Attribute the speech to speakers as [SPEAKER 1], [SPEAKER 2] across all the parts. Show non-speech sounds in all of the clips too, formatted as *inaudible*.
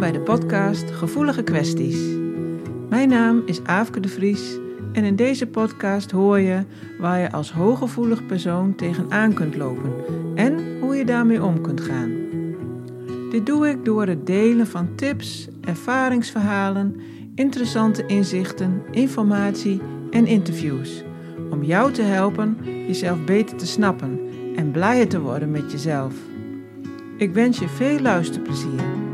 [SPEAKER 1] bij de podcast Gevoelige Kwesties. Mijn naam is Aafke de Vries en in deze podcast hoor je waar je als hooggevoelig persoon tegenaan kunt lopen en hoe je daarmee om kunt gaan. Dit doe ik door het delen van tips, ervaringsverhalen, interessante inzichten, informatie en interviews. Om jou te helpen jezelf beter te snappen en blijer te worden met jezelf. Ik wens je veel luisterplezier.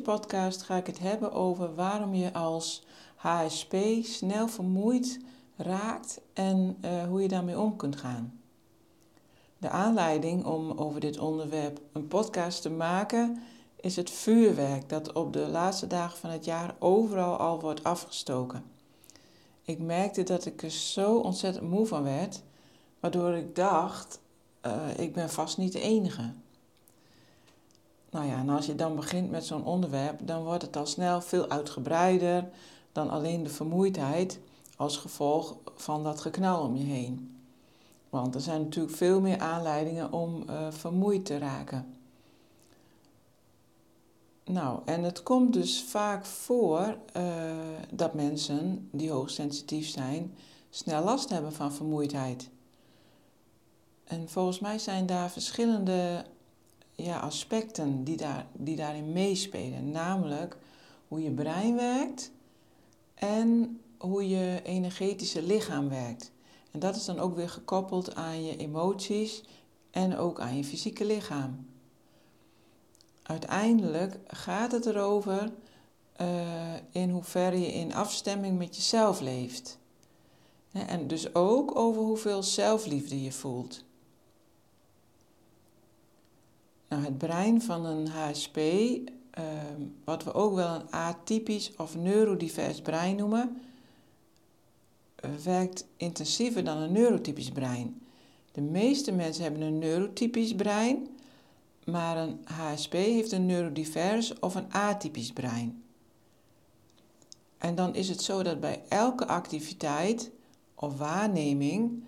[SPEAKER 1] Deze podcast ga ik het hebben over waarom je als HSP snel vermoeid raakt en uh, hoe je daarmee om kunt gaan. De aanleiding om over dit onderwerp een podcast te maken is het vuurwerk dat op de laatste dagen van het jaar overal al wordt afgestoken. Ik merkte dat ik er zo ontzettend moe van werd, waardoor ik dacht, uh, ik ben vast niet de enige. Nou ja, en als je dan begint met zo'n onderwerp, dan wordt het al snel veel uitgebreider dan alleen de vermoeidheid als gevolg van dat geknal om je heen. Want er zijn natuurlijk veel meer aanleidingen om uh, vermoeid te raken. Nou, en het komt dus vaak voor uh, dat mensen die hoogsensitief zijn, snel last hebben van vermoeidheid. En volgens mij zijn daar verschillende ja, aspecten die, daar, die daarin meespelen. Namelijk hoe je brein werkt en hoe je energetische lichaam werkt. En dat is dan ook weer gekoppeld aan je emoties en ook aan je fysieke lichaam. Uiteindelijk gaat het erover uh, in hoeverre je in afstemming met jezelf leeft. En dus ook over hoeveel zelfliefde je voelt. Nou, het brein van een HSP, ehm, wat we ook wel een atypisch of neurodivers brein noemen, werkt intensiever dan een neurotypisch brein. De meeste mensen hebben een neurotypisch brein, maar een HSP heeft een neurodivers of een atypisch brein. En dan is het zo dat bij elke activiteit of waarneming,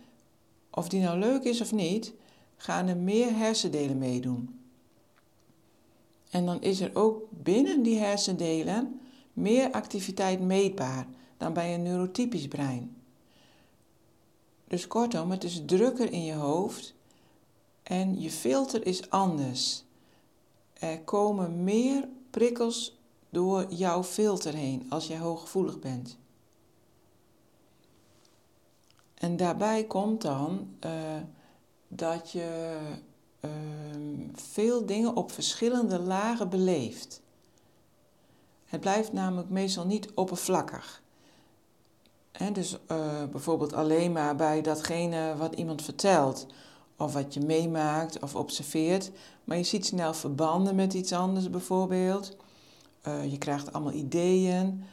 [SPEAKER 1] of die nou leuk is of niet, gaan er meer hersendelen meedoen. En dan is er ook binnen die hersendelen meer activiteit meetbaar dan bij een neurotypisch brein. Dus kortom, het is drukker in je hoofd en je filter is anders. Er komen meer prikkels door jouw filter heen als jij hooggevoelig bent. En daarbij komt dan uh, dat je veel dingen op verschillende lagen beleeft. Het blijft namelijk meestal niet oppervlakkig dus uh, bijvoorbeeld alleen maar bij datgene wat iemand vertelt, of wat je meemaakt of observeert, maar je ziet snel verbanden met iets anders bijvoorbeeld. Uh, je krijgt allemaal ideeën,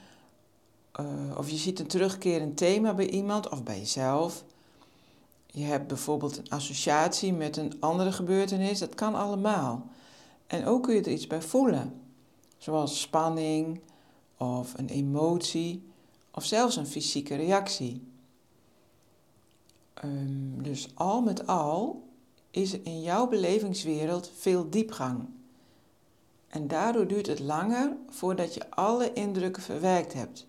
[SPEAKER 1] uh, of je ziet een terugkerend thema bij iemand of bij jezelf. Je hebt bijvoorbeeld een associatie met een andere gebeurtenis, dat kan allemaal. En ook kun je er iets bij voelen, zoals spanning of een emotie of zelfs een fysieke reactie. Um, dus al met al is er in jouw belevingswereld veel diepgang. En daardoor duurt het langer voordat je alle indrukken verwerkt hebt,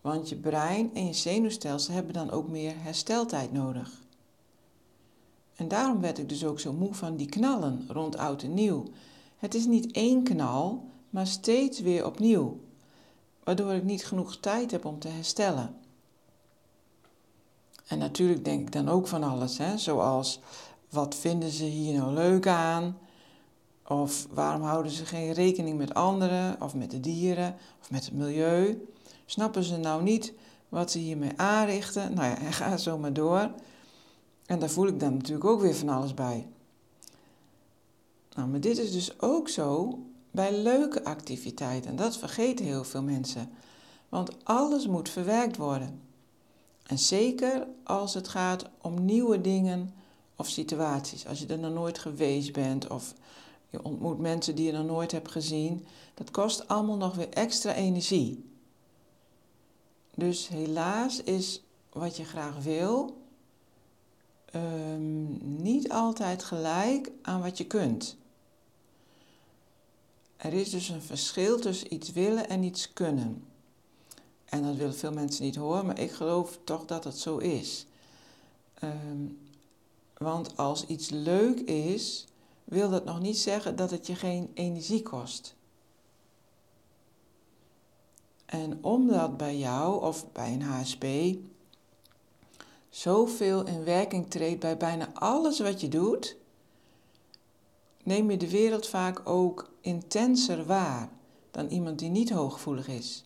[SPEAKER 1] want je brein en je zenuwstelsel hebben dan ook meer hersteltijd nodig. En daarom werd ik dus ook zo moe van die knallen rond oud en nieuw. Het is niet één knal, maar steeds weer opnieuw waardoor ik niet genoeg tijd heb om te herstellen. En natuurlijk denk ik dan ook van alles, hè? zoals wat vinden ze hier nou leuk aan? Of waarom houden ze geen rekening met anderen of met de dieren of met het milieu? Snappen ze nou niet wat ze hiermee aanrichten? Nou ja, en *laughs* ga zo maar door. En daar voel ik dan natuurlijk ook weer van alles bij. Nou, maar dit is dus ook zo bij leuke activiteiten. Dat vergeten heel veel mensen. Want alles moet verwerkt worden. En zeker als het gaat om nieuwe dingen of situaties. Als je er nog nooit geweest bent of je ontmoet mensen die je nog nooit hebt gezien. Dat kost allemaal nog weer extra energie. Dus helaas is wat je graag wil um, niet altijd gelijk aan wat je kunt. Er is dus een verschil tussen iets willen en iets kunnen. En dat willen veel mensen niet horen, maar ik geloof toch dat het zo is. Um, want als iets leuk is, wil dat nog niet zeggen dat het je geen energie kost. En omdat bij jou of bij een HSP zoveel in werking treedt bij bijna alles wat je doet, neem je de wereld vaak ook intenser waar dan iemand die niet hooggevoelig is.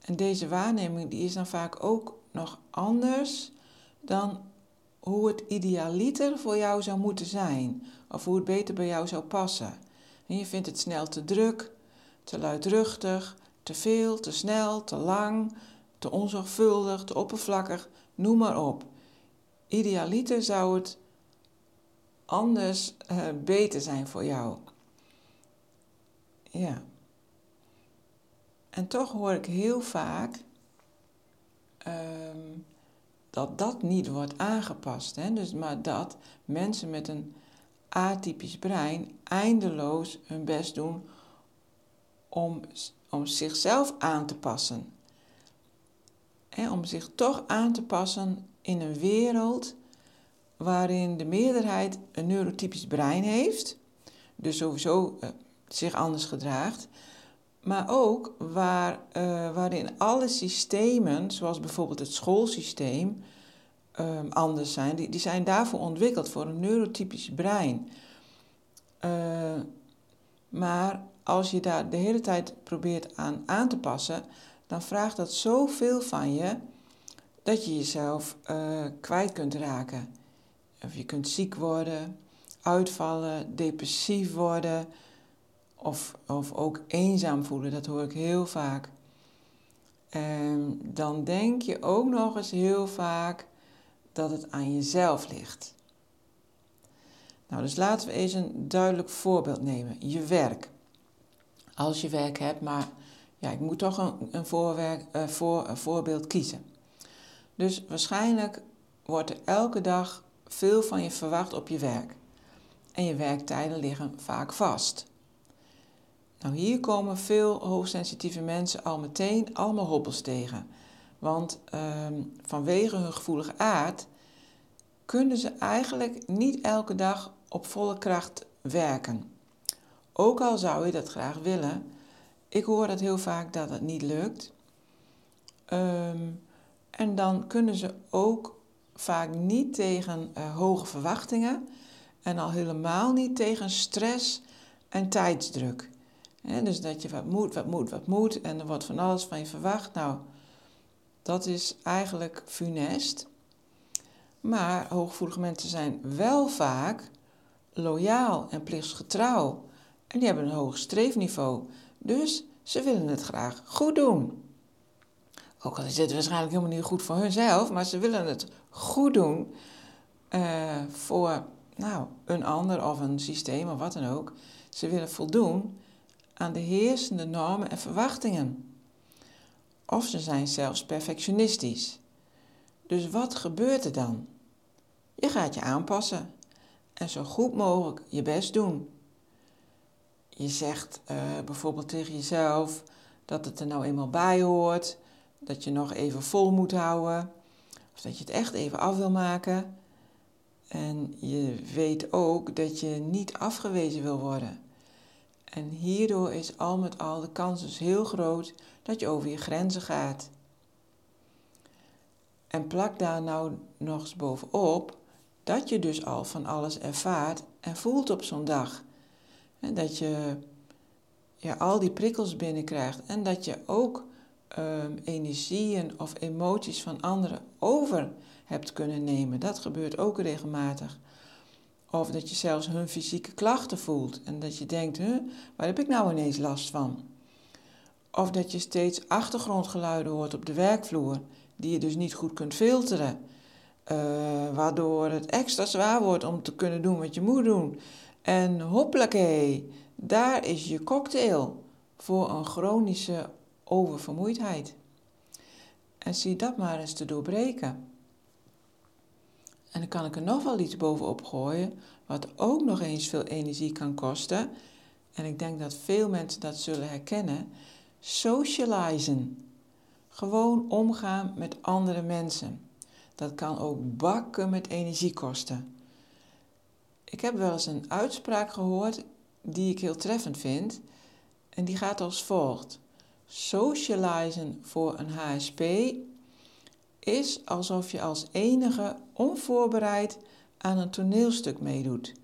[SPEAKER 1] En deze waarneming die is dan vaak ook nog anders dan hoe het idealiter voor jou zou moeten zijn, of hoe het beter bij jou zou passen. En je vindt het snel te druk, te luidruchtig, te veel, te snel, te lang, te onzorgvuldig, te oppervlakkig, noem maar op. Idealiter zou het anders uh, beter zijn voor jou. Ja. En toch hoor ik heel vaak um, dat dat niet wordt aangepast. Hè? Dus, maar dat mensen met een atypisch brein eindeloos hun best doen om, om zichzelf aan te passen. Om zich toch aan te passen in een wereld waarin de meerderheid een neurotypisch brein heeft, dus sowieso uh, zich anders gedraagt, maar ook waar, uh, waarin alle systemen, zoals bijvoorbeeld het schoolsysteem, um, anders zijn. Die, die zijn daarvoor ontwikkeld, voor een neurotypisch brein. Uh, maar als je daar de hele tijd probeert aan aan te passen, dan vraagt dat zoveel van je dat je jezelf uh, kwijt kunt raken. Of je kunt ziek worden, uitvallen, depressief worden of, of ook eenzaam voelen. Dat hoor ik heel vaak. En dan denk je ook nog eens heel vaak dat het aan jezelf ligt. Nou, dus laten we eens een duidelijk voorbeeld nemen. Je werk. Als je werk hebt, maar ja, ik moet toch een, een, voorwerk, uh, voor, een voorbeeld kiezen. Dus waarschijnlijk wordt er elke dag veel van je verwacht op je werk. En je werktijden liggen vaak vast. Nou, hier komen veel hoogsensitieve mensen al meteen allemaal hobbels tegen. Want ehm, vanwege hun gevoelige aard kunnen ze eigenlijk niet elke dag op volle kracht werken. Ook al zou je dat graag willen, ik hoor dat heel vaak dat het niet lukt. Ehm, en dan kunnen ze ook vaak niet tegen uh, hoge verwachtingen en al helemaal niet tegen stress en tijdsdruk. dus dat je wat moet, wat moet, wat moet en er wordt van alles van je verwacht. Nou, dat is eigenlijk funest. Maar hooggevoelige mensen zijn wel vaak loyaal en plichtsgetrouw. En die hebben een hoog streefniveau. Dus ze willen het graag goed doen. Ook al is het waarschijnlijk helemaal niet goed voor hunzelf, maar ze willen het goed doen uh, voor nou, een ander of een systeem of wat dan ook. Ze willen voldoen aan de heersende normen en verwachtingen. Of ze zijn zelfs perfectionistisch. Dus wat gebeurt er dan? Je gaat je aanpassen en zo goed mogelijk je best doen. Je zegt uh, bijvoorbeeld tegen jezelf dat het er nou eenmaal bij hoort, dat je nog even vol moet houden, of dat je het echt even af wil maken. En je weet ook dat je niet afgewezen wil worden. En hierdoor is al met al de kans dus heel groot dat je over je grenzen gaat. En plak daar nou nog eens bovenop dat je dus al van alles ervaart en voelt op zo'n dag. Dat je ja, al die prikkels binnenkrijgt en dat je ook um, energieën of emoties van anderen over hebt kunnen nemen. Dat gebeurt ook regelmatig. Of dat je zelfs hun fysieke klachten voelt en dat je denkt, huh, waar heb ik nou ineens last van? Of dat je steeds achtergrondgeluiden hoort op de werkvloer, die je dus niet goed kunt filteren. uh, waardoor het extra zwaar wordt om te kunnen doen wat je moet doen. En hoppakee, daar is je cocktail voor een chronische oververmoeidheid. En zie dat maar eens te doorbreken. En dan kan ik er nog wel iets bovenop gooien, wat ook nog eens veel energie kan kosten. En ik denk dat veel mensen dat zullen herkennen. Socializen. Gewoon omgaan met andere mensen. Dat kan ook bakken met energie kosten. Ik heb wel eens een uitspraak gehoord die ik heel treffend vind. En die gaat als volgt. Socializen voor een HSP is alsof je als enige onvoorbereid aan een toneelstuk meedoet.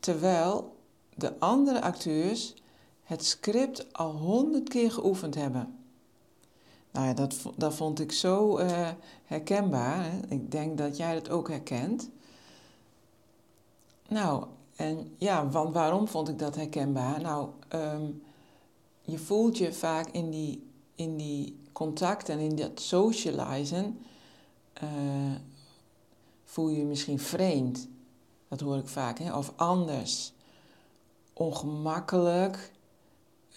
[SPEAKER 1] Terwijl de andere acteurs het script al honderd keer geoefend hebben. Nou ja, dat, dat vond ik zo uh, herkenbaar. Ik denk dat jij dat ook herkent. Nou, en ja, want waarom vond ik dat herkenbaar? Nou, um, je voelt je vaak in die, in die contact en in dat socializen, uh, voel je je misschien vreemd. Dat hoor ik vaak, hè? of anders, ongemakkelijk,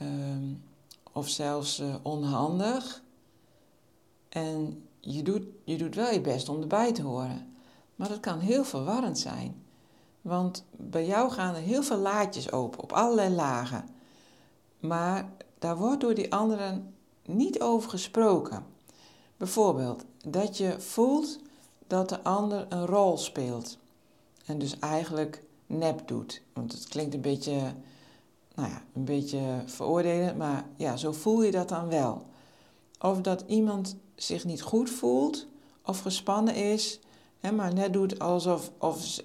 [SPEAKER 1] um, of zelfs uh, onhandig. En je doet, je doet wel je best om erbij te horen. Maar dat kan heel verwarrend zijn. Want bij jou gaan er heel veel laadjes open, op allerlei lagen. Maar daar wordt door die anderen niet over gesproken. Bijvoorbeeld dat je voelt dat de ander een rol speelt. En dus eigenlijk nep doet. Want het klinkt een beetje, nou ja, een beetje veroordelend, maar ja, zo voel je dat dan wel. Of dat iemand zich niet goed voelt of gespannen is, hè, maar net doet alsof, of,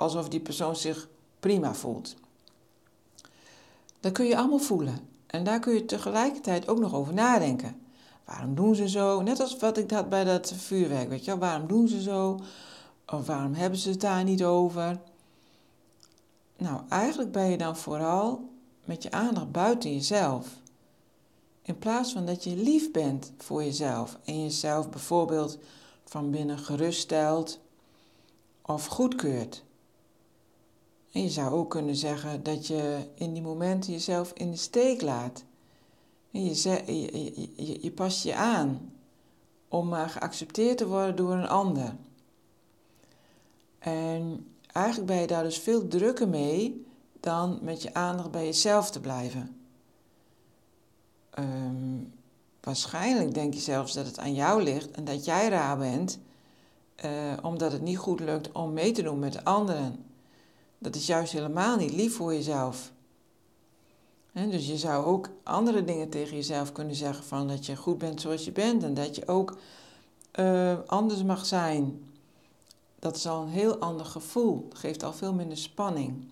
[SPEAKER 1] alsof die persoon zich prima voelt. Dat kun je allemaal voelen. En daar kun je tegelijkertijd ook nog over nadenken. Waarom doen ze zo? Net als wat ik had bij dat vuurwerk, weet je wel. Waarom doen ze zo? Of waarom hebben ze het daar niet over? Nou, eigenlijk ben je dan vooral met je aandacht buiten jezelf. In plaats van dat je lief bent voor jezelf en jezelf bijvoorbeeld van binnen geruststelt of goedkeurt. En je zou ook kunnen zeggen dat je in die momenten jezelf in de steek laat. En je, je, je, je past je aan om maar geaccepteerd te worden door een ander. En eigenlijk ben je daar dus veel drukker mee dan met je aandacht bij jezelf te blijven. Um, waarschijnlijk denk je zelfs dat het aan jou ligt en dat jij raar bent, uh, omdat het niet goed lukt om mee te doen met de anderen. Dat is juist helemaal niet lief voor jezelf. dus je zou ook andere dingen tegen jezelf kunnen zeggen van dat je goed bent zoals je bent en dat je ook uh, anders mag zijn. Dat is al een heel ander gevoel. Het geeft al veel minder spanning.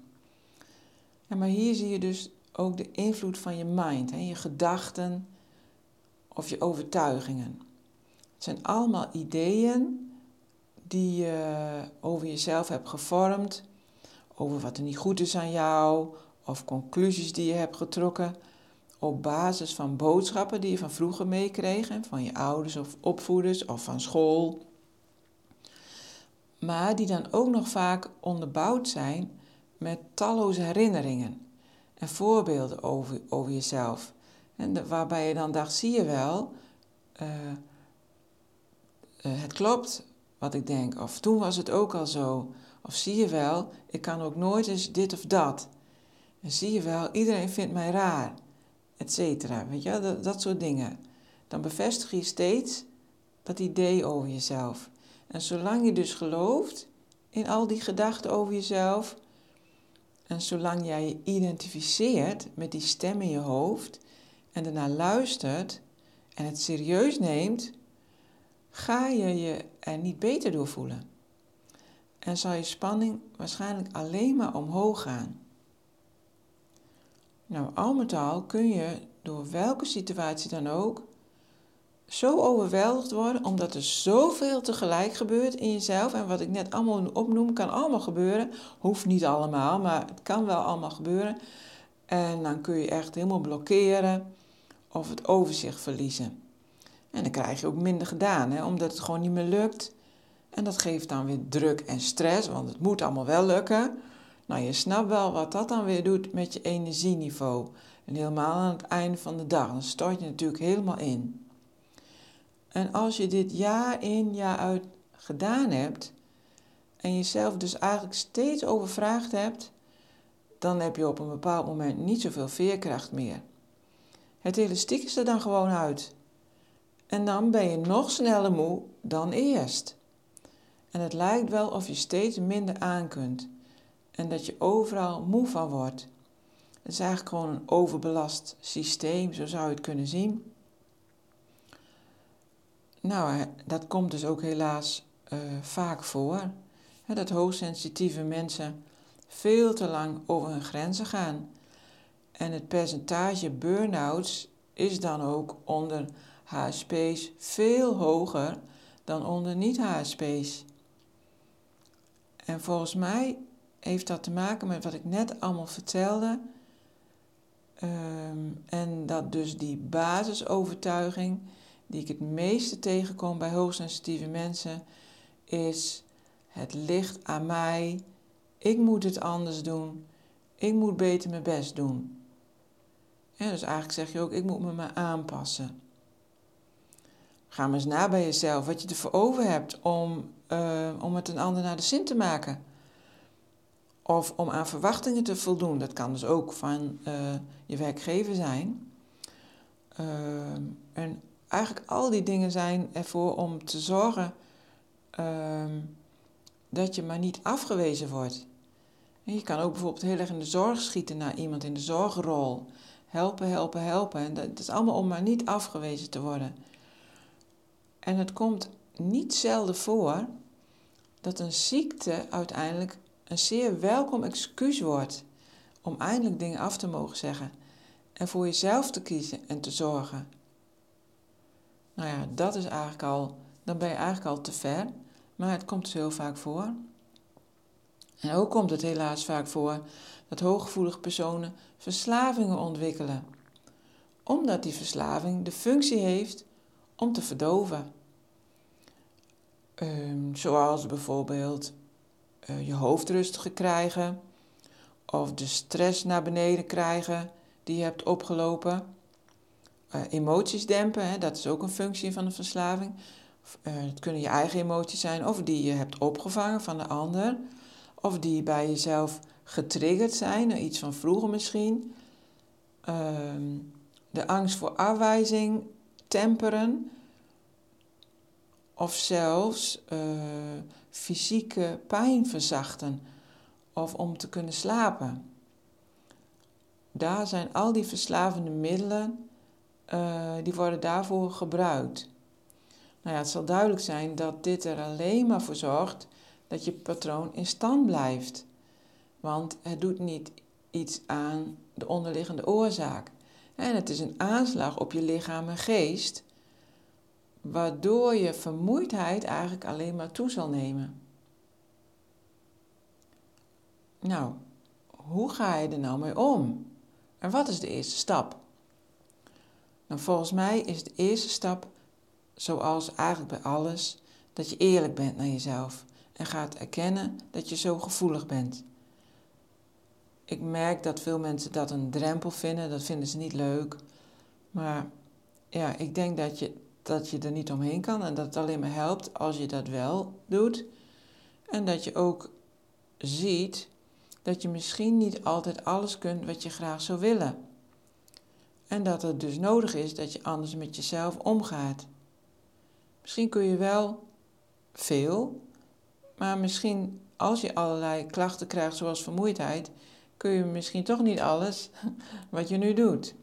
[SPEAKER 1] Maar hier zie je dus ook de invloed van je mind, je gedachten of je overtuigingen. Het zijn allemaal ideeën die je over jezelf hebt gevormd over wat er niet goed is aan jou of conclusies die je hebt getrokken op basis van boodschappen die je van vroeger meekreeg, van je ouders of opvoeders of van school. Maar die dan ook nog vaak onderbouwd zijn met talloze herinneringen en voorbeelden over, over jezelf. En waarbij je dan dacht, zie je wel, uh, uh, het klopt wat ik denk. Of toen was het ook al zo. Of zie je wel, ik kan ook nooit eens dit of dat. En zie je wel, iedereen vindt mij raar. Etcetera. Weet je, dat, dat soort dingen. Dan bevestig je steeds dat idee over jezelf. En zolang je dus gelooft in al die gedachten over jezelf. En zolang jij je identificeert met die stem in je hoofd en daarna luistert en het serieus neemt, ga je je er niet beter door voelen en zal je spanning waarschijnlijk alleen maar omhoog gaan. Nou, al met al kun je door welke situatie dan ook zo overweldigd worden omdat er zoveel tegelijk gebeurt in jezelf. En wat ik net allemaal opnoem, kan allemaal gebeuren. Hoeft niet allemaal, maar het kan wel allemaal gebeuren. En dan kun je echt helemaal blokkeren of het overzicht verliezen. En dan krijg je ook minder gedaan, hè, omdat het gewoon niet meer lukt En dat geeft dan weer druk en stress, want het moet allemaal wel lukken. Nou, je snapt wel wat dat dan weer doet met je energieniveau. En helemaal aan het einde van de dag, dan stort je natuurlijk helemaal in. En als je dit jaar in, jaar uit gedaan hebt, en jezelf dus eigenlijk steeds overvraagd hebt, dan heb je op een bepaald moment niet zoveel veerkracht meer. Het elastiek is er dan gewoon uit. En dan ben je nog sneller moe dan eerst. En het lijkt wel of je steeds minder aan kunt. En dat je overal moe van wordt. Het is eigenlijk gewoon een overbelast systeem, zo zou je het kunnen zien. Nou, dat komt dus ook helaas uh, vaak voor. Dat hoogsensitieve mensen veel te lang over hun grenzen gaan. En het percentage burn-outs is dan ook onder HSP's veel hoger dan onder niet-HSP's. En volgens mij heeft dat te maken met wat ik net allemaal vertelde. Um, en dat dus die basisovertuiging die ik het meeste tegenkom bij hoogsensitieve mensen is het ligt aan mij, ik moet het anders doen, ik moet beter mijn best doen. Dus eigenlijk zeg je ook, ik moet me maar aanpassen. Ga maar eens na bij jezelf wat je ervoor over hebt om, uh, om het een ander naar de zin te maken. Of om aan verwachtingen te voldoen. Dat kan dus ook van uh, je werkgever zijn. Uh, en eigenlijk al die dingen zijn ervoor om te zorgen dat je maar niet afgewezen wordt. En je kan ook bijvoorbeeld heel erg in de zorg schieten naar iemand in de zorgrol. Helpen, helpen, helpen. En dat is allemaal om maar niet afgewezen te worden. En het komt niet zelden voor dat een ziekte uiteindelijk een zeer welkom excuus wordt om eindelijk dingen af te mogen zeggen en voor jezelf te kiezen en te zorgen. Nou ja, dat is eigenlijk al, dan ben je eigenlijk al te ver, maar het komt dus heel vaak voor. En ook komt het helaas vaak voor dat hooggevoelige personen verslavingen ontwikkelen, omdat die verslaving de functie heeft om te verdoven. Um, zoals bijvoorbeeld uh, je hoofd rustiger krijgen of de stress naar beneden krijgen die je hebt opgelopen. Uh, emoties dempen, hè, dat is ook een functie van een verslaving. Uh, het kunnen je eigen emoties zijn of die je hebt opgevangen van de ander. Of die bij jezelf getriggerd zijn, iets van vroeger misschien. Ehm, de angst voor afwijzing temperen. Of zelfs uh, fysieke pijn verzachten. Of om te kunnen slapen. Daar zijn al die verslavende middelen, uh, die worden daarvoor gebruikt. Nou ja, het zal duidelijk zijn dat dit er alleen maar voor zorgt dat je patroon in stand blijft. Want het doet niet iets aan de onderliggende oorzaak. En het is een aanslag op je lichaam en geest, waardoor je vermoeidheid eigenlijk alleen maar toe zal nemen. Nou, hoe ga je er nou mee om? En wat is de eerste stap? Nou, volgens mij is de eerste stap, zoals eigenlijk bij alles, dat je eerlijk bent naar jezelf en gaat erkennen dat je zo gevoelig bent. Ik merk dat veel mensen dat een drempel vinden, dat vinden ze niet leuk. Maar ja, ik denk dat je, dat je er niet omheen kan en dat het alleen maar helpt als je dat wel doet. En dat je ook ziet dat je misschien niet altijd alles kunt wat je graag zou willen. En dat het dus nodig is dat je anders met jezelf omgaat. Misschien kun je wel veel, maar misschien als je allerlei klachten krijgt, zoals vermoeidheid, kun je misschien toch niet alles *laughs* wat je nu doet.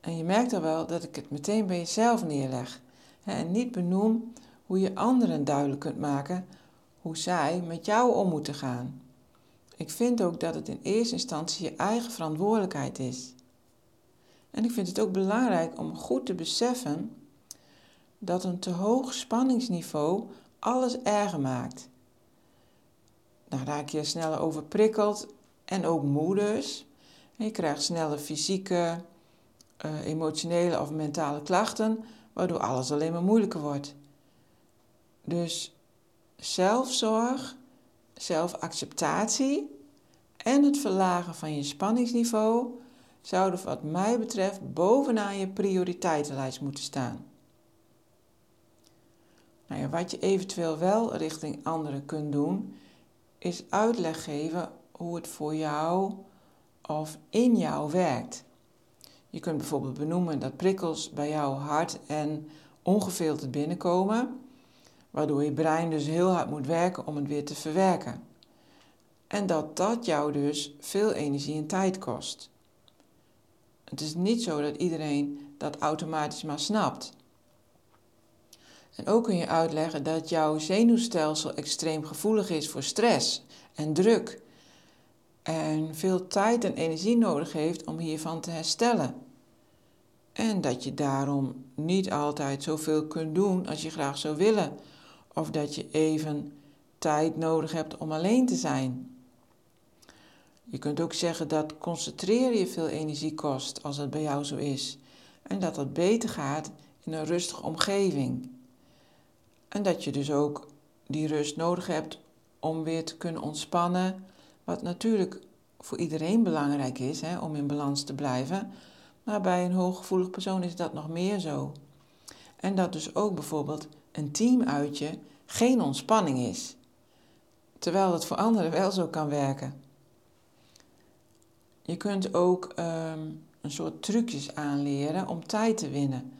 [SPEAKER 1] En je merkt al wel dat ik het meteen bij jezelf neerleg. En niet benoem hoe je anderen duidelijk kunt maken hoe zij met jou om moeten gaan. Ik vind ook dat het in eerste instantie je eigen verantwoordelijkheid is. En ik vind het ook belangrijk om goed te beseffen dat een te hoog spanningsniveau alles erger maakt. Dan raak je sneller overprikkeld en ook moe dus. je krijgt sneller fysieke, uh, emotionele of mentale klachten, waardoor alles alleen maar moeilijker wordt. Dus zelfzorg, zelfacceptatie en het verlagen van je spanningsniveau zouden wat mij betreft bovenaan je prioriteitenlijst moeten staan. Nou wat je eventueel wel richting anderen kunt doen, is uitleg geven hoe het voor jou of in jou werkt. Je kunt bijvoorbeeld benoemen dat prikkels bij jou hard en ongefilterd binnenkomen, waardoor je brein dus heel hard moet werken om het weer te verwerken. En dat dat jou dus veel energie en tijd kost. Het is niet zo dat iedereen dat automatisch maar snapt. En ook kun je uitleggen dat jouw zenuwstelsel extreem gevoelig is voor stress en druk. En veel tijd en energie nodig heeft om hiervan te herstellen. En dat je daarom niet altijd zoveel kunt doen als je graag zou willen. Of dat je even tijd nodig hebt om alleen te zijn. Je kunt ook zeggen dat concentreren je veel energie kost als het bij jou zo is. En dat dat beter gaat in een rustige omgeving. En dat je dus ook die rust nodig hebt om weer te kunnen ontspannen. Wat natuurlijk voor iedereen belangrijk is hè, om in balans te blijven. Maar bij een hooggevoelig persoon is dat nog meer zo. En dat dus ook bijvoorbeeld een teamuitje geen ontspanning is. Terwijl het voor anderen wel zo kan werken. Je kunt ook um, een soort trucjes aanleren om tijd te winnen.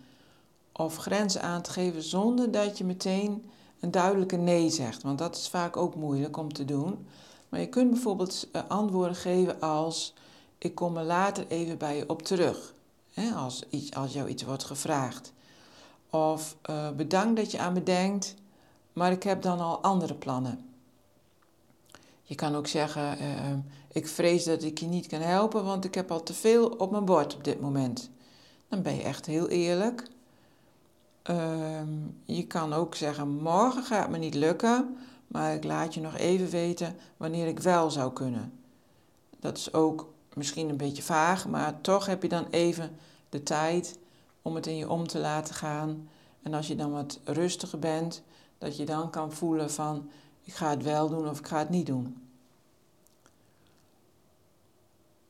[SPEAKER 1] Of grenzen aan te geven zonder dat je meteen een duidelijke nee zegt. Want dat is vaak ook moeilijk om te doen. Maar je kunt bijvoorbeeld eh, antwoorden geven als: Ik kom er later even bij je op terug. Hè, als, iets, als jou iets wordt gevraagd. Of uh, bedankt dat je aan me denkt, maar ik heb dan al andere plannen. Je kan ook zeggen: uh, Ik vrees dat ik je niet kan helpen, want ik heb al te veel op mijn bord op dit moment. Dan ben je echt heel eerlijk. Uh, je kan ook zeggen: Morgen gaat me niet lukken, maar ik laat je nog even weten wanneer ik wel zou kunnen. Dat is ook misschien een beetje vaag, maar toch heb je dan even de tijd om het in je om te laten gaan. En als je dan wat rustiger bent, dat je dan kan voelen van ik ga het wel doen of ik ga het niet doen.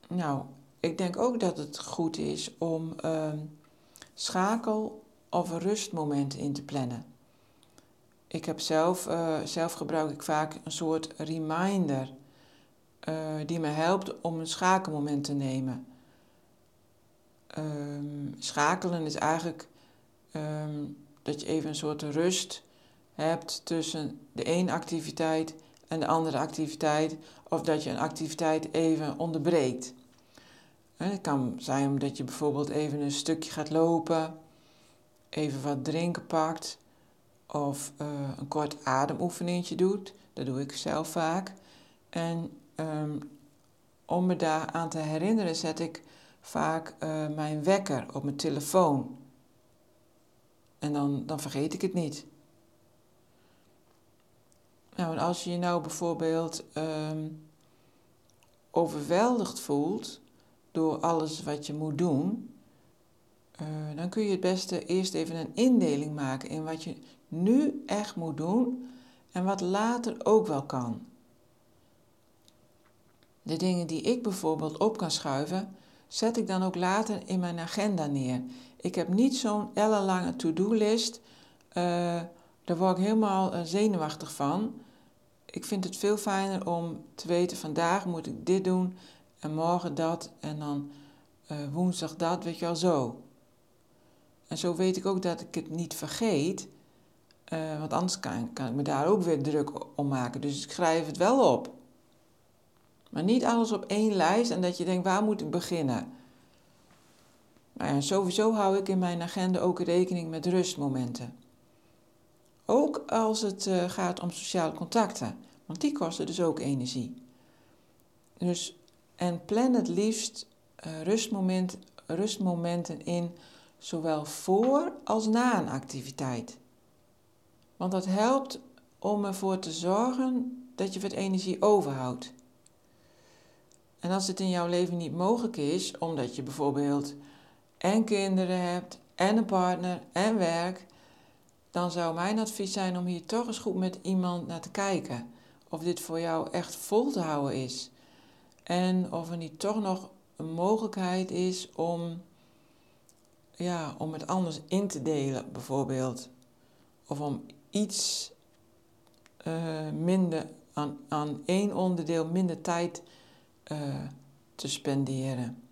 [SPEAKER 1] Nou, ik denk ook dat het goed is om uh, schakel- of rustmomenten in te plannen. Ik heb zelf, uh, zelf gebruik ik vaak een soort reminder uh, die me helpt om een schakelmoment te nemen. Um, schakelen is eigenlijk um, dat je even een soort rust hebt tussen de ene activiteit en de andere activiteit, of dat je een activiteit even onderbreekt. Het kan zijn omdat je bijvoorbeeld even een stukje gaat lopen, even wat drinken pakt, of uh, een kort ademoefeningetje doet. Dat doe ik zelf vaak. En um, om me daar aan te herinneren, zet ik vaak uh, mijn wekker op mijn telefoon. En dan, dan vergeet ik het niet. Nou, als je je nou bijvoorbeeld um, overweldigd voelt door alles wat je moet doen, uh, dan kun je het beste eerst even een indeling maken in wat je nu echt moet doen en wat later ook wel kan. De dingen die ik bijvoorbeeld op kan schuiven, zet ik dan ook later in mijn agenda neer. Ik heb niet zo'n ellenlange to-do-list. Uh, daar word ik helemaal uh, zenuwachtig van. Ik vind het veel fijner om te weten: vandaag moet ik dit doen en morgen dat en dan woensdag dat, weet je wel zo. En zo weet ik ook dat ik het niet vergeet, want anders kan, kan ik me daar ook weer druk om maken. Dus ik schrijf het wel op. Maar niet alles op één lijst en dat je denkt, waar moet ik beginnen? Nou sowieso hou ik in mijn agenda ook rekening met rustmomenten. Ook als het uh, gaat om sociale contacten, want die kosten dus ook energie. Dus, en plan het liefst uh, rustmoment, rustmomenten in, zowel voor als na een activiteit. Want dat helpt om ervoor te zorgen dat je wat energie overhoudt. En als het in jouw leven niet mogelijk is, omdat je bijvoorbeeld en kinderen hebt, en een partner, en werk, dan zou mijn advies zijn om hier toch eens goed met iemand naar te kijken. Of dit voor jou echt vol te houden is. En of er niet toch nog een mogelijkheid is om, ja, om het anders in te delen, bijvoorbeeld. Of om iets uh, minder aan, aan één onderdeel minder tijd uh, te spenderen.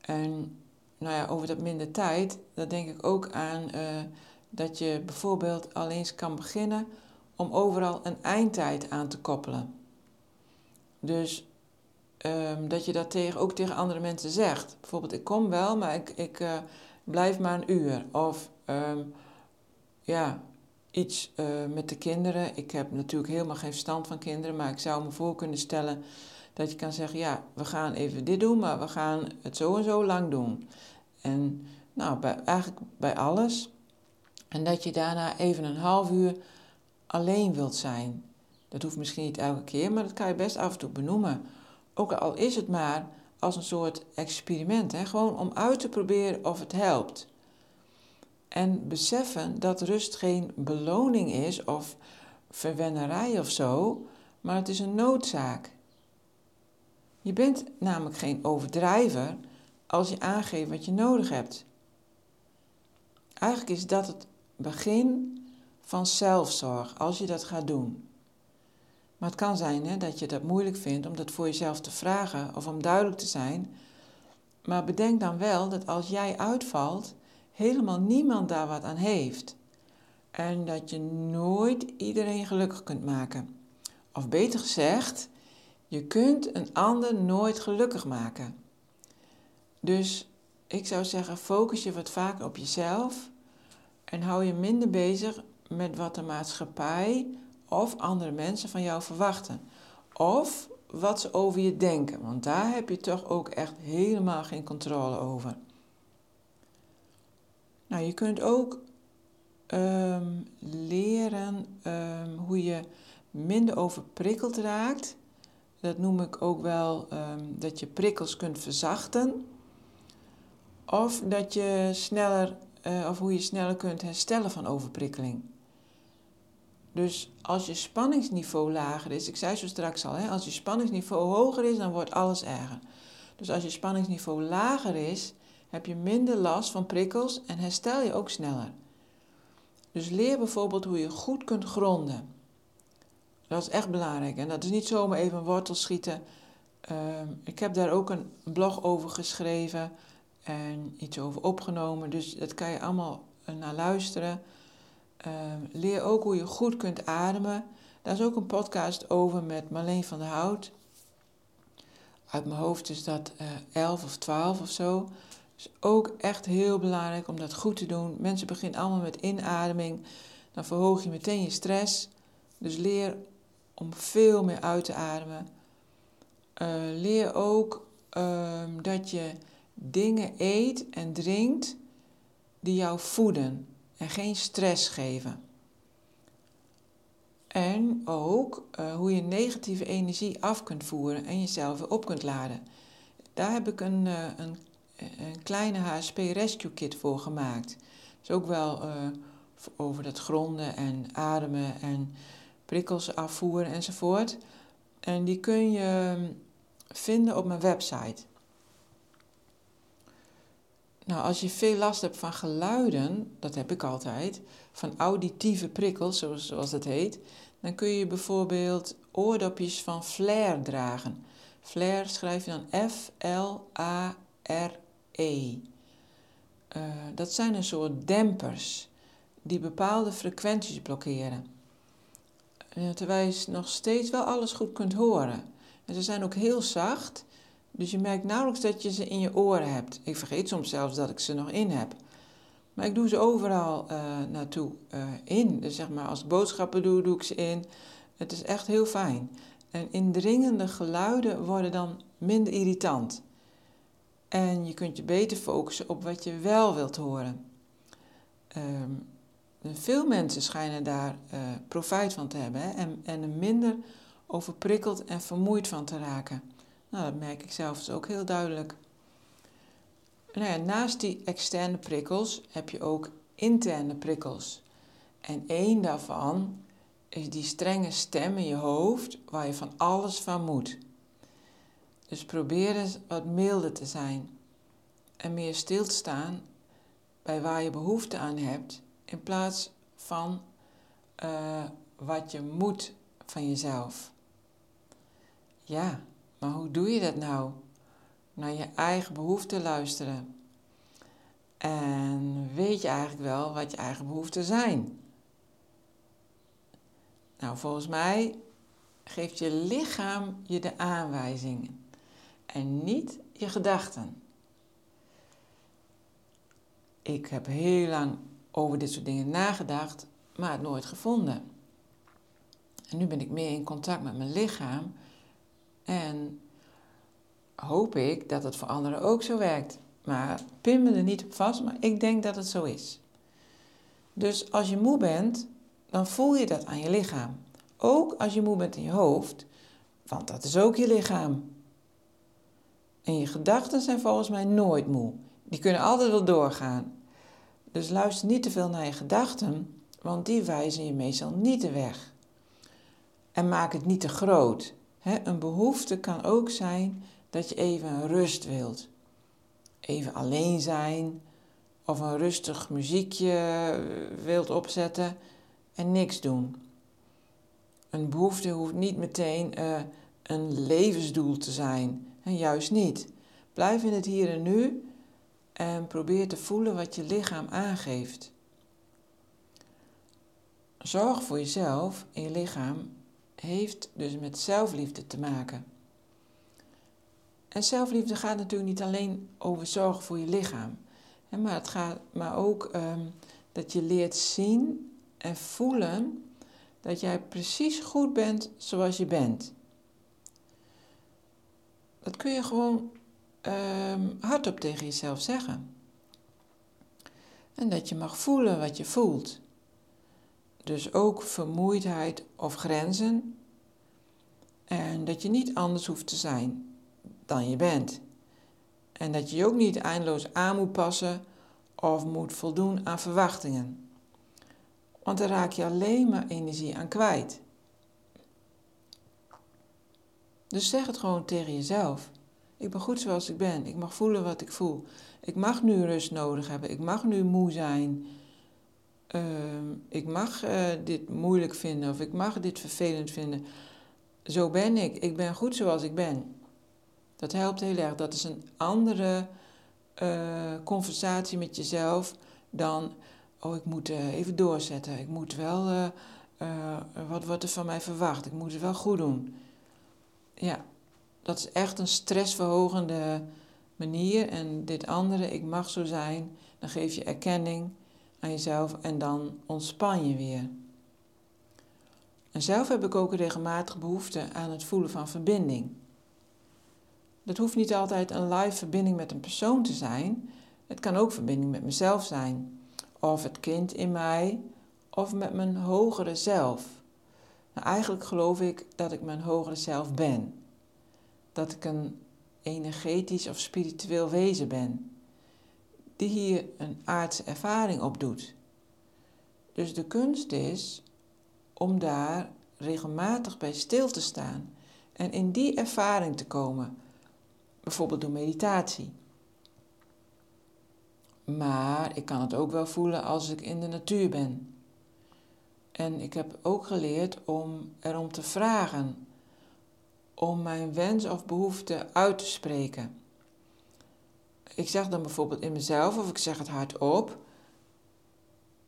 [SPEAKER 1] En nou ja, over dat minder tijd, daar denk ik ook aan uh, dat je bijvoorbeeld al eens kan beginnen om overal een eindtijd aan te koppelen. Dus um, dat je dat tegen, ook tegen andere mensen zegt. Bijvoorbeeld, ik kom wel, maar ik, ik uh, blijf maar een uur. Of um, ja, iets uh, met de kinderen. Ik heb natuurlijk helemaal geen verstand van kinderen, maar ik zou me voor kunnen stellen dat je kan zeggen: ja, we gaan even dit doen, maar we gaan het zo en zo lang doen. En nou, bij, eigenlijk bij alles. En dat je daarna even een half uur alleen wilt zijn. Dat hoeft misschien niet elke keer, maar dat kan je best af en toe benoemen. Ook al is het maar als een soort experiment, hè? gewoon om uit te proberen of het helpt. En beseffen dat rust geen beloning is of verwennerij of zo, maar het is een noodzaak. Je bent namelijk geen overdrijver als je aangeeft wat je nodig hebt. Eigenlijk is dat het begin van zelfzorg als je dat gaat doen. Maar het kan zijn hè, dat je dat moeilijk vindt om dat voor jezelf te vragen of om duidelijk te zijn. Maar bedenk dan wel dat als jij uitvalt, helemaal niemand daar wat aan heeft. En dat je nooit iedereen gelukkig kunt maken. Of beter gezegd, je kunt een ander nooit gelukkig maken. Dus ik zou zeggen, focus je wat vaker op jezelf en hou je minder bezig met wat de maatschappij of andere mensen van jou verwachten. Of wat ze over je denken, want daar heb je toch ook echt helemaal geen controle over. Nou, je kunt ook um, leren um, hoe je minder overprikkeld raakt. Dat noem ik ook wel um, dat je prikkels kunt verzachten. Of dat je sneller, uh, of hoe je sneller kunt herstellen van overprikkeling. Dus als je spanningsniveau lager is, ik zei zo straks al, hè, als je spanningsniveau hoger is, dan wordt alles erger. Dus als je spanningsniveau lager is, heb je minder last van prikkels en herstel je ook sneller. Dus leer bijvoorbeeld hoe je goed kunt gronden. Dat is echt belangrijk. En dat is niet zomaar even een wortel schieten. Uh, ik heb daar ook een blog over geschreven en iets over opgenomen. Dus dat kan je allemaal naar luisteren. Uh, leer ook hoe je goed kunt ademen. Daar is ook een podcast over met Marleen van der Hout. Uit mijn hoofd is dat uh, eh, 11 of 12 of zo ook echt heel belangrijk om dat goed te doen. Mensen beginnen allemaal met inademing. Dan verhoog je meteen je stress. Dus leer om veel meer uit te ademen. Uh, leer ook uh, dat je dingen eet en drinkt die jou voeden en geen stress geven. En ook uh, hoe je negatieve energie af kunt voeren en jezelf weer op kunt laden. Daar heb ik een, uh, een een kleine HSP Rescue Kit voor gemaakt. is ook wel uh, over dat gronden en ademen en prikkels afvoeren enzovoort. En die kun je hm, vinden op mijn website. Nou, als je veel last hebt van geluiden, dat heb ik altijd, van auditieve prikkels, zoals, dat heet, dan kun je bijvoorbeeld oordopjes van Flair dragen. Flair schrijf je dan F-L-A-R E. Uh, dat zijn een soort dempers die bepaalde frequenties blokkeren. Uh, terwijl je nog steeds wel alles goed kunt horen. En ze zijn ook heel zacht, dus je merkt nauwelijks dat je ze in je oren hebt. Ik vergeet soms zelfs dat ik ze nog in heb. Maar ik doe ze overal uh, naartoe in. Dus zeg maar, als boodschappen doe, doe ik ze in. Het is echt heel fijn. En indringende geluiden worden dan minder irritant. En je kunt je beter focussen op wat je wel wilt horen. Um, veel mensen schijnen daar uh, profijt van te hebben hè, en, en er minder overprikkeld en vermoeid van te raken. Nou, dat merk ik zelf dus ook heel duidelijk. Nou ja, naast die externe prikkels heb je ook interne prikkels. En één daarvan is die strenge stem in je hoofd waar je van alles van moet. Dus probeer eens wat milder te zijn en meer stil te staan bij waar je behoefte aan hebt, in plaats van uh, wat je moet van jezelf. Ja, maar hoe doe je dat nou? Naar je eigen behoeften luisteren. En weet je eigenlijk wel wat je eigen behoeften zijn? Nou, volgens mij geeft je lichaam je de aanwijzingen en niet je gedachten. Ik heb heel lang over dit soort dingen nagedacht, maar het nooit gevonden. En nu ben ik meer in contact met mijn lichaam en hoop ik dat het voor anderen ook zo werkt. Maar pin me er niet op vast, maar ik denk dat het zo is. Dus als je moe bent, dan voel je dat aan je lichaam. Ook als je moe bent in je hoofd, want dat is ook je lichaam. En je gedachten zijn volgens mij nooit moe. Die kunnen altijd wel doorgaan. Dus luister niet te veel naar je gedachten, want die wijzen je meestal niet de weg. En maak het niet te groot. Een behoefte kan ook zijn dat je even rust wilt. Even alleen zijn of een rustig muziekje wilt opzetten en niks doen. Een behoefte hoeft niet meteen uh, een levensdoel te zijn. En juist niet. Blijf in het hier en nu en probeer te voelen wat je lichaam aangeeft. Zorg voor jezelf en je lichaam heeft dus met zelfliefde te maken. En zelfliefde gaat natuurlijk niet alleen over zorgen voor je lichaam, maar het gaat maar ook um, dat je leert zien en voelen dat jij precies goed bent zoals je bent. Dat kun je gewoon um, hardop tegen jezelf zeggen. En dat je mag voelen wat je voelt. Dus ook vermoeidheid of grenzen. En dat je niet anders hoeft te zijn dan je bent. En dat je je ook niet eindeloos aan moet passen of moet voldoen aan verwachtingen. Want dan raak je alleen maar energie aan kwijt. Dus zeg het gewoon tegen jezelf. Ik ben goed zoals ik ben. Ik mag voelen wat ik voel. Ik mag nu rust nodig hebben. Ik mag nu moe zijn. Ehm, ik mag uh, dit moeilijk vinden of ik mag dit vervelend vinden. Zo ben ik. Ik ben goed zoals ik ben. Dat helpt heel erg. Dat is een andere uh, conversatie met jezelf dan, oh ik moet uh, even doorzetten. Ik moet wel, wat wordt er van mij verwacht? Ik moet het wel goed doen. Ja, dat is echt een stressverhogende manier. En dit andere, ik mag zo zijn, dan geef je erkenning aan jezelf en dan ontspan je weer. En zelf heb ik ook regelmatig behoefte aan het voelen van verbinding. Dat hoeft niet altijd een live verbinding met een persoon te zijn. Het kan ook verbinding met mezelf zijn. Of het kind in mij, of met mijn hogere zelf. Nou, eigenlijk geloof ik dat ik mijn hogere zelf ben dat ik een energetisch of spiritueel wezen ben, die hier een aardse ervaring op doet. Dus de kunst is om daar regelmatig bij stil te staan en in die ervaring te komen, bijvoorbeeld door meditatie. Maar ik kan het ook wel voelen als ik in de natuur ben. En ik heb ook geleerd om erom te vragen om mijn wens of behoefte uit te spreken. Ik zeg dan bijvoorbeeld in mezelf of ik zeg het hardop.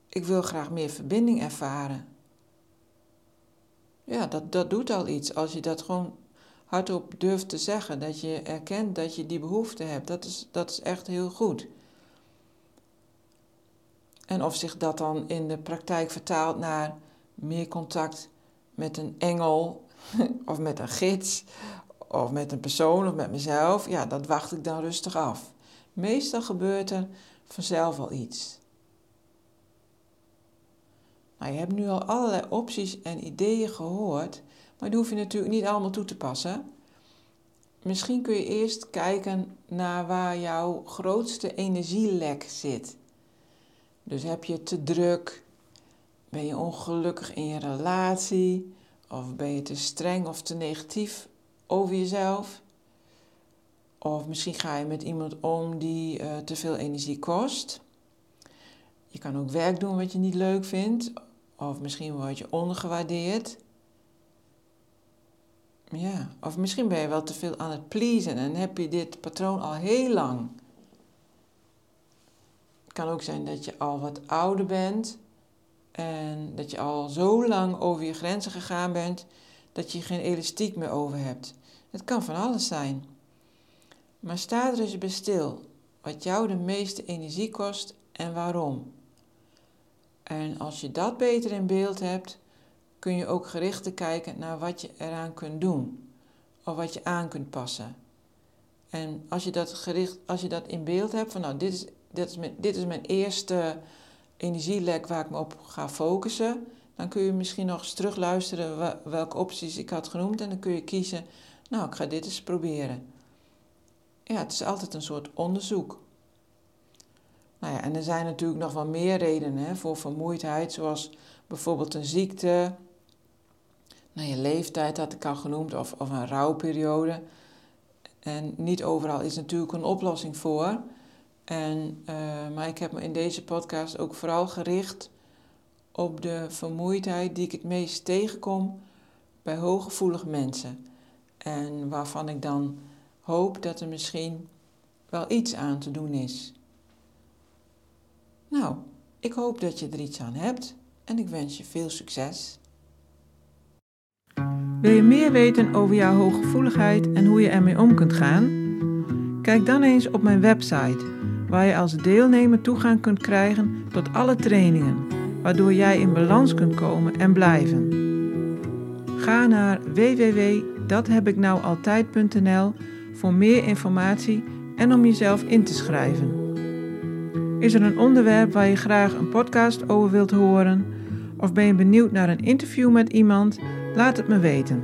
[SPEAKER 1] Ik wil graag meer verbinding ervaren. Ja, dat, dat doet al iets. Als je dat gewoon hardop durft te zeggen, dat je erkent dat je die behoefte hebt, dat is, dat is echt heel goed. En of zich dat dan in de praktijk vertaalt naar meer contact met een engel *laughs* of met een gids, of met een persoon of met mezelf, ja, dat wacht ik dan rustig af. Meestal gebeurt er vanzelf al iets. Nou, je hebt nu al allerlei opties en ideeën gehoord, maar die hoef je natuurlijk niet allemaal toe te passen. Misschien kun je eerst kijken naar waar jouw grootste energielek zit. Dus heb je te druk, Ben je ongelukkig in je relatie? Of ben je te streng of te negatief over jezelf? Of misschien ga je met iemand om die uh, te veel energie kost. Je kan ook werk doen wat je niet leuk vindt. Of misschien word je ondergewaardeerd. Ja, of misschien ben je wel te veel aan het pleasen en heb je dit patroon al heel lang. Het kan ook zijn dat je al wat ouder bent en dat je al zo lang over je grenzen gegaan bent dat je geen elastiek meer over hebt. Het kan van alles zijn. Maar sta er eens bij stil wat jou de meeste energie kost en waarom. En als je dat beter in beeld hebt, kun je ook gerichter kijken naar wat je eraan kunt doen of wat je aan kunt passen. En als je dat, gericht, als je dat in beeld hebt, van nou, dit is, dit is, mijn, dit is mijn eerste energielek waar ik me op ga focussen, dan kun je misschien nog eens terugluisteren welke opties ik had genoemd en dan kun je kiezen, nou, ik ga dit eens proberen. Ja, het is altijd een soort onderzoek. Nou ja, en er zijn natuurlijk nog wel meer redenen hè, voor vermoeidheid, zoals bijvoorbeeld een ziekte, nou, je leeftijd had ik al genoemd, of, of een rouwperiode. En niet overal is natuurlijk een oplossing voor. En, uh, maar ik heb me in deze podcast ook vooral gericht op de vermoeidheid die ik het meest tegenkom bij hooggevoelige mensen. En waarvan ik dan hoop dat er misschien wel iets aan te doen is. Nou, ik hoop dat je er iets aan hebt en ik wens je veel succes.
[SPEAKER 2] Wil je meer weten over jouw hooggevoeligheid en hoe je ermee om kunt gaan? Kijk dan eens op mijn website, waar je als deelnemer toegang kunt krijgen tot alle trainingen, waardoor jij in balans kunt komen en blijven. Ga naar www.dathebiknoualtijd.nl voor meer informatie en om jezelf in te schrijven. Is er een onderwerp waar je graag een podcast over wilt horen? Of ben je benieuwd naar een interview met iemand? Laat het me weten.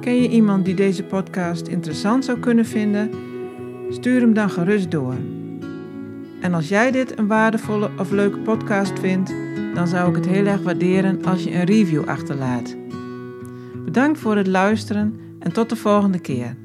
[SPEAKER 2] Ken je iemand die deze podcast interessant zou kunnen vinden? Stuur hem dan gerust door. En als jij dit een waardevolle of leuke podcast vindt, dan zou ik het heel erg waarderen als je een review achterlaat. Bedankt voor het luisteren en tot de volgende keer.